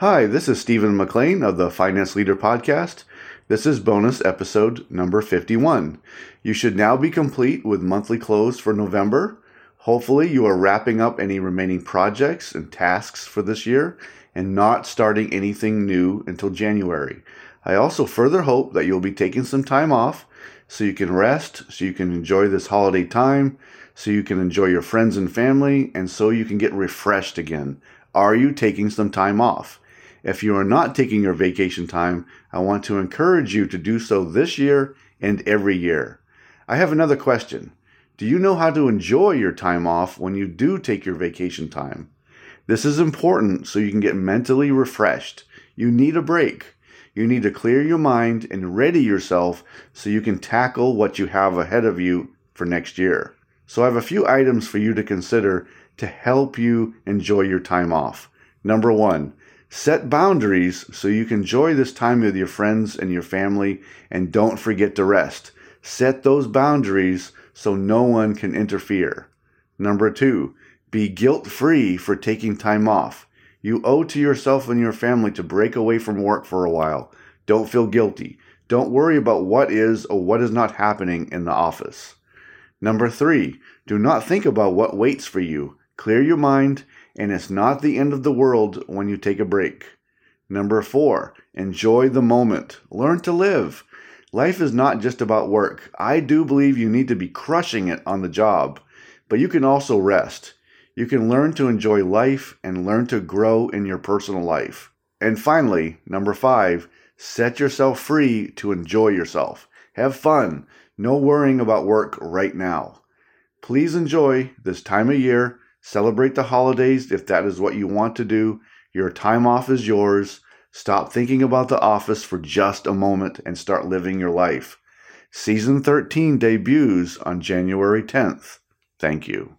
Hi, this is Stephen McLain of the Finance Leader Podcast. This is bonus episode number 51. You should now be complete with monthly close for November. Hopefully, you are wrapping up any remaining projects and tasks for this year and not starting anything new until January. I also further hope that you'll be taking some time off so you can rest, so you can enjoy this holiday time, so you can enjoy your friends and family, and so you can get refreshed again. Are you taking some time off? If you are not taking your vacation time, I want to encourage you to do so this year and every year. I have another question. Do you know how to enjoy your time off when you do take your vacation time? This is important so you can get mentally refreshed. You need a break. You need to clear your mind and ready yourself so you can tackle what you have ahead of you for next year. So, I have a few items for you to consider to help you enjoy your time off. Number one, Set boundaries so you can enjoy this time with your friends and your family and don't forget to rest. Set those boundaries so no one can interfere. Number two, be guilt free for taking time off. You owe to yourself and your family to break away from work for a while. Don't feel guilty. Don't worry about what is or what is not happening in the office. Number three, do not think about what waits for you. Clear your mind and it's not the end of the world when you take a break. Number four, enjoy the moment. Learn to live. Life is not just about work. I do believe you need to be crushing it on the job, but you can also rest. You can learn to enjoy life and learn to grow in your personal life. And finally, number five, set yourself free to enjoy yourself. Have fun. No worrying about work right now. Please enjoy this time of year Celebrate the holidays if that is what you want to do. Your time off is yours. Stop thinking about the office for just a moment and start living your life. Season 13 debuts on January 10th. Thank you.